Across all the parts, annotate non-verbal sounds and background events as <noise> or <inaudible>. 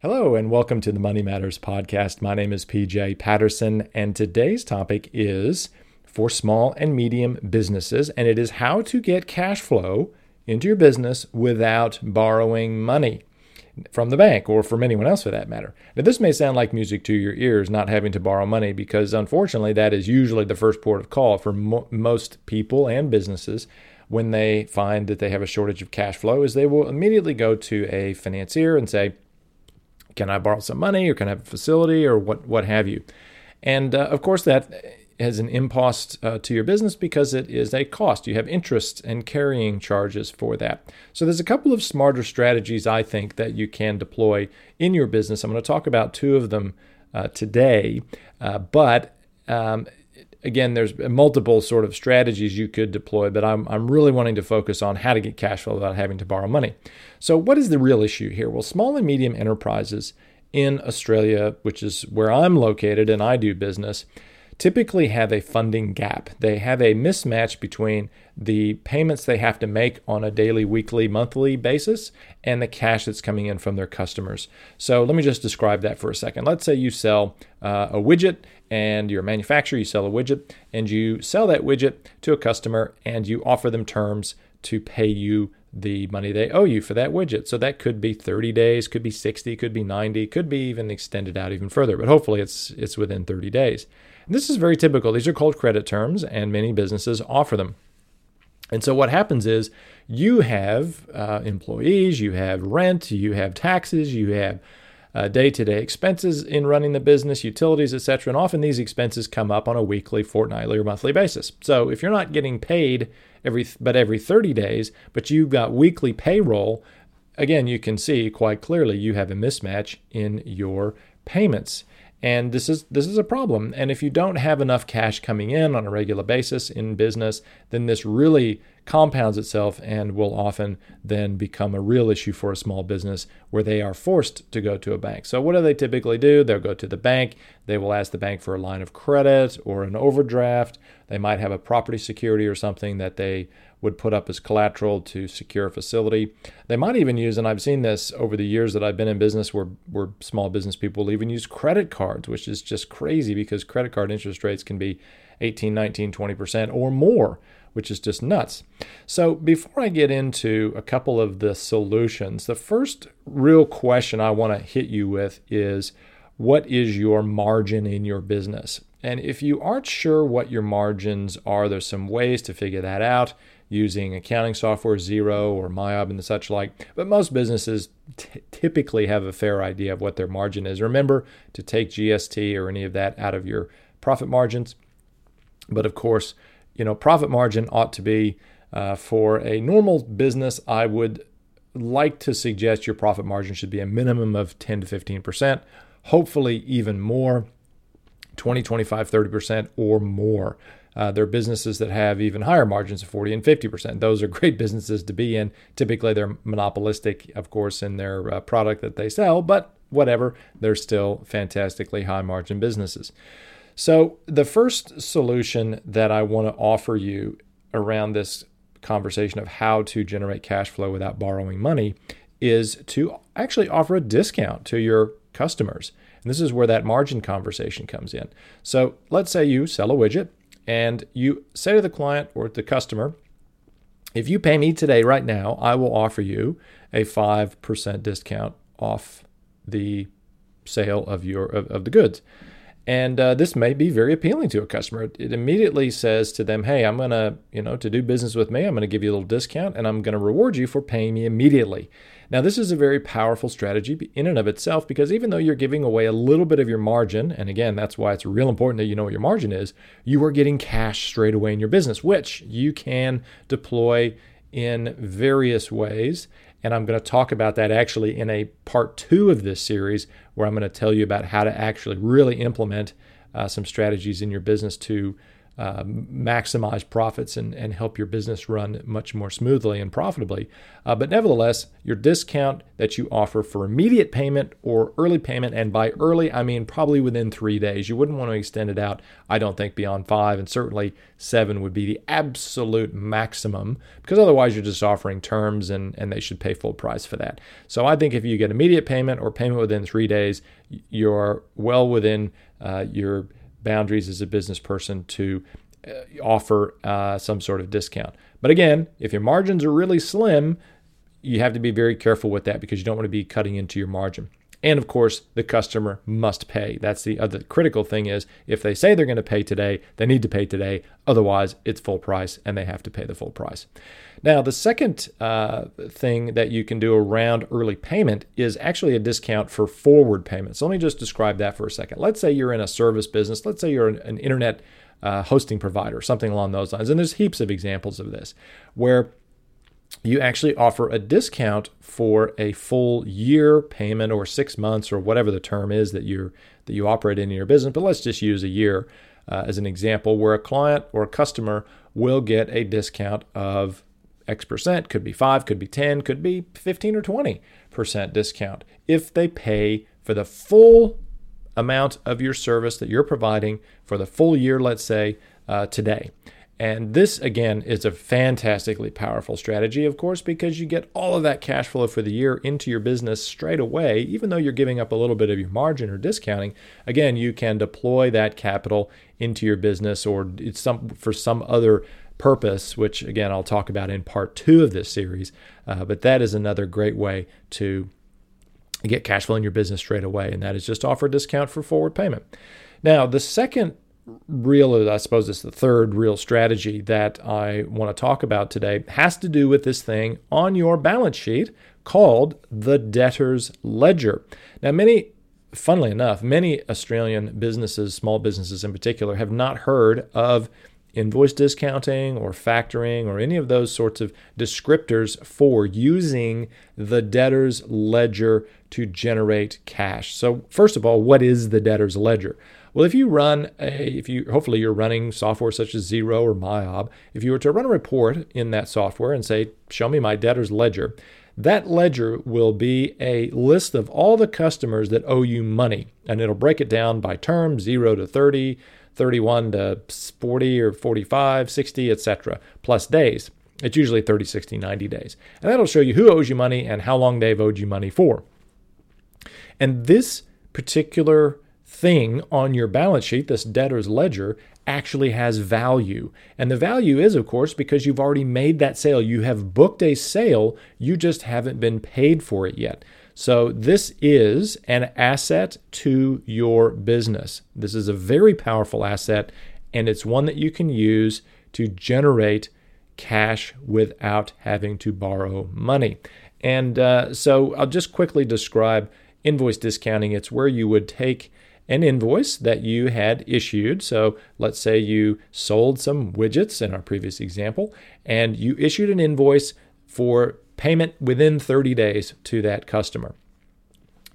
Hello, and welcome to the Money Matters podcast. My name is PJ Patterson, and today's topic is for small and medium businesses, and it is how to get cash flow into your business without borrowing money from the bank or from anyone else for that matter. Now, this may sound like music to your ears, not having to borrow money, because unfortunately, that is usually the first port of call for mo- most people and businesses when they find that they have a shortage of cash flow, is they will immediately go to a financier and say, can I borrow some money or can I have a facility or what, what have you? And uh, of course, that has an impost uh, to your business because it is a cost. You have interest and carrying charges for that. So there's a couple of smarter strategies I think that you can deploy in your business. I'm going to talk about two of them uh, today, uh, but um, again, there's multiple sort of strategies you could deploy, but I'm, I'm really wanting to focus on how to get cash flow without having to borrow money. So, what is the real issue here? Well, small and medium enterprises in Australia, which is where I'm located and I do business, typically have a funding gap. They have a mismatch between the payments they have to make on a daily, weekly, monthly basis and the cash that's coming in from their customers. So let me just describe that for a second. Let's say you sell uh, a widget and you're a manufacturer, you sell a widget and you sell that widget to a customer and you offer them terms to pay you the money they owe you for that widget. So that could be 30 days, could be 60, could be 90, could be even extended out even further, but hopefully it's it's within 30 days. This is very typical. These are called credit terms, and many businesses offer them. And so what happens is you have uh, employees, you have rent, you have taxes, you have day to day expenses in running the business, utilities, etc. And often these expenses come up on a weekly, fortnightly, or monthly basis. So if you're not getting paid every but every 30 days, but you've got weekly payroll, again, you can see quite clearly you have a mismatch in your payments. And this is this is a problem. And if you don't have enough cash coming in on a regular basis in business, then this really compounds itself and will often then become a real issue for a small business where they are forced to go to a bank. So what do they typically do? They'll go to the bank, they will ask the bank for a line of credit or an overdraft. They might have a property security or something that they would put up as collateral to secure a facility. They might even use, and I've seen this over the years that I've been in business where, where small business people will even use credit cards, which is just crazy because credit card interest rates can be 18, 19, 20% or more, which is just nuts. So before I get into a couple of the solutions, the first real question I want to hit you with is what is your margin in your business? And if you aren't sure what your margins are, there's some ways to figure that out using accounting software Xero or MYOB and such like. But most businesses t- typically have a fair idea of what their margin is. Remember to take GST or any of that out of your profit margins. But of course, you know, profit margin ought to be uh, for a normal business. I would like to suggest your profit margin should be a minimum of 10 to 15 percent, hopefully even more, 20, 25, 30 percent or more. Uh, there are businesses that have even higher margins of 40 and 50%. Those are <laughs> great businesses to be in. Typically, they're monopolistic, of course, in their uh, product that they sell, but whatever, they're still fantastically high margin businesses. So, the first solution that I want to offer you around this conversation of how to generate cash flow without borrowing money is to actually offer a discount to your customers. And this is where that margin conversation comes in. So, let's say you sell a widget and you say to the client or the customer, if you pay me today, right now, I will offer you a 5% discount off the sale of your of, of the goods. And uh, this may be very appealing to a customer. It immediately says to them, "Hey, I'm gonna, you know, to do business with me, I'm gonna give you a little discount, and I'm gonna reward you for paying me immediately." Now, this is a very powerful strategy in and of itself because even though you're giving away a little bit of your margin, and again, that's why it's real important that you know what your margin is, you are getting cash straight away in your business, which you can deploy in various ways. And I'm going to talk about that actually in a part two of this series, where I'm going to tell you about how to actually really implement uh, some strategies in your business to uh, maximize profits and, and help your business run much more smoothly and profitably. Uh, but nevertheless, your discount that you offer for immediate payment or early payment, and by early, I mean probably within three days. You wouldn't want to extend it out, I don't think, beyond five, and certainly seven would be the absolute maximum because otherwise you're just offering terms and, and they should pay full price for that. So I think if you get immediate payment or payment within three days, you're well within uh, your boundaries as a business person to uh, offer uh, some sort of discount. But again, if your margins are really slim, you have to be very careful with that because you don't want to be cutting into your margin. And of course, the customer must pay. That's the other critical thing is if they say they're going to pay today, they need to pay today. Otherwise, it's full price and they have to pay the full price. Now, the second uh, thing that you can do around early payment is actually a discount for forward payments. So let me just describe that for a second. Let's say you're in a service business. Let's say you're an, an internet uh, hosting provider, something along those lines. And there's heaps of examples of this where you actually offer a discount for a full year payment or six months or whatever the term is that you that you operate in your business. But let's just use a year uh, as an example, where a client or a customer will get a discount of X percent. Could be five, could be ten, could be fifteen or twenty percent discount if they pay for the full amount of your service that you're providing for the full year. Let's say uh, today. And this, again, is a fantastically powerful strategy, of course, because you get all of that cash flow for the year into your business straight away, even though you're giving up a little bit of your margin or discounting. Again, you can deploy that capital into your business or some for some other purpose, which again I'll talk about in part two of this series. Uh, but that is another great way to get cash flow in your business straight away, and that is just offer a discount for forward payment. Now, the second real, I suppose it's the third real strategy that I want to talk about today, has to do with this thing on your balance sheet called the debtor's ledger. Now, many, funnily enough, many Australian businesses, small businesses in particular, have not heard of invoice discounting or factoring or any of those sorts of descriptors for using the debtor's ledger to generate cash. So, first of all, what is the debtor's ledger? Well, if you run a, if you hopefully you're running software such as Xero or MYOB, if you were to run a report in that software and say, show me my debtor's ledger, that ledger will be a list of all the customers that owe you money, and it'll break it down by term, 0 to 30, 31 to 40 or 45, 60, etc., plus days. It's usually 30, 60, 90 days. And that'll show you who owes you money and how long they've owed you money for. And this particular thing on your balance sheet, this debtor's ledger, actually has value. And the value is, of course, because you've already made that sale. You have booked a sale, you just haven't been paid for it yet. So, this is an asset to your business. This is a very powerful asset, and it's one that you can use to generate cash without having to borrow money. And uh, so, I'll just quickly describe invoice discounting. It's where you would take an invoice that you had issued. So let's say you sold some widgets in our previous example, and you issued an invoice for payment within 30 days to that customer.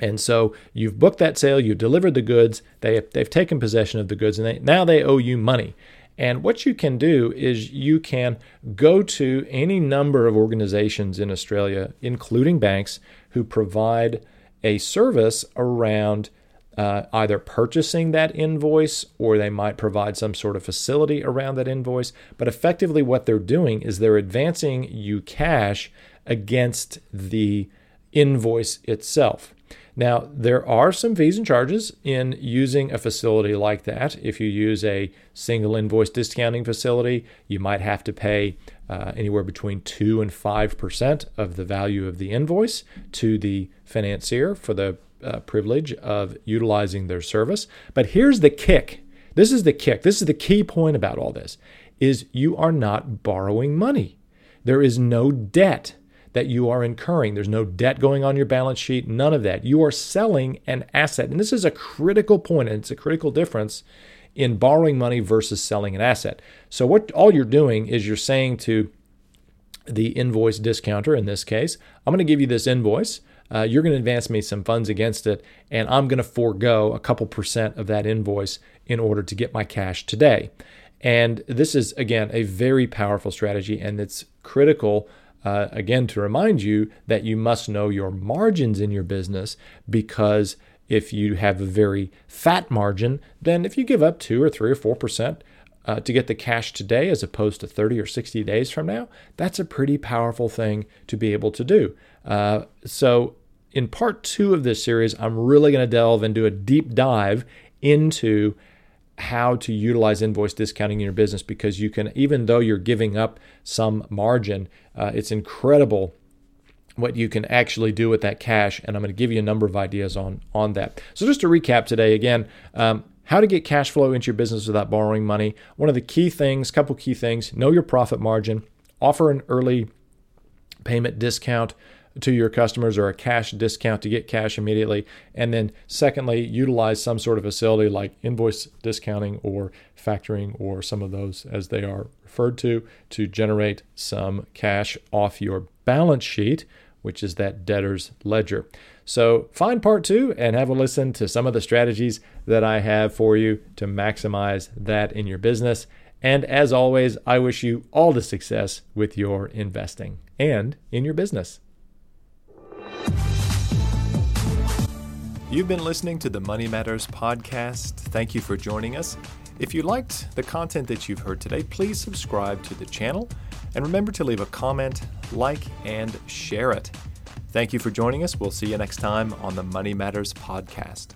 And so you've booked that sale, you've delivered the goods, they, they've taken possession of the goods, and they, now they owe you money. And what you can do is you can go to any number of organizations in Australia, including banks, who provide a service around uh, either purchasing that invoice or they might provide some sort of facility around that invoice. But effectively, what they're doing is they're advancing you cash against the invoice itself. Now, there are some fees and charges in using a facility like that. If you use a single invoice discounting facility, you might have to pay uh, anywhere between 2 and 5% of the value of the invoice to the financier for the uh, privilege of utilizing their service. But here's the kick. This is the kick. This is the key point about all this is you are not borrowing money. There is no debt that you are incurring. There's no debt going on your balance sheet, none of that. You are selling an asset. And this is a critical point and it's a critical difference in borrowing money versus selling an asset. So what all you're doing is you're saying to the invoice discounter in this case, I'm going to give you this invoice uh, you're going to advance me some funds against it, and I'm going to forego a couple percent of that invoice in order to get my cash today. And this is, again, a very powerful strategy, and it's critical. Uh, again, to remind you that you must know your margins in your business because if you have a very fat margin, then if you give up two or three or four percent uh, to get the cash today as opposed to 30 or 60 days from now, that's a pretty powerful thing to be able to do. Uh, so, in part two of this series, I'm really going to delve and do a deep dive into how to utilize invoice discounting in your business because you can, even though you're giving up some margin, uh, it's incredible what you can actually do with that cash. And I'm going to give you a number of ideas on, on that. So, just to recap today, again, um, how to get cash flow into your business without borrowing money. One of the key things, couple key things, know your profit margin, offer an early payment discount to your customers or a cash discount to get cash immediately. And then, secondly, utilize some sort of facility like invoice discounting or factoring or some of those as they are referred to to generate some cash off your balance sheet, which is that debtor's ledger. So, find part two and have a listen to some of the strategies that I have for you to maximize that in your business. And as always, I wish you all the success with your investing and in your business. You've been listening to the Money Matters podcast. Thank you for joining us. If you liked the content that you've heard today, please subscribe to the channel and remember to leave a comment, like, and share it. Thank you for joining us. We'll see you next time on the Money Matters podcast.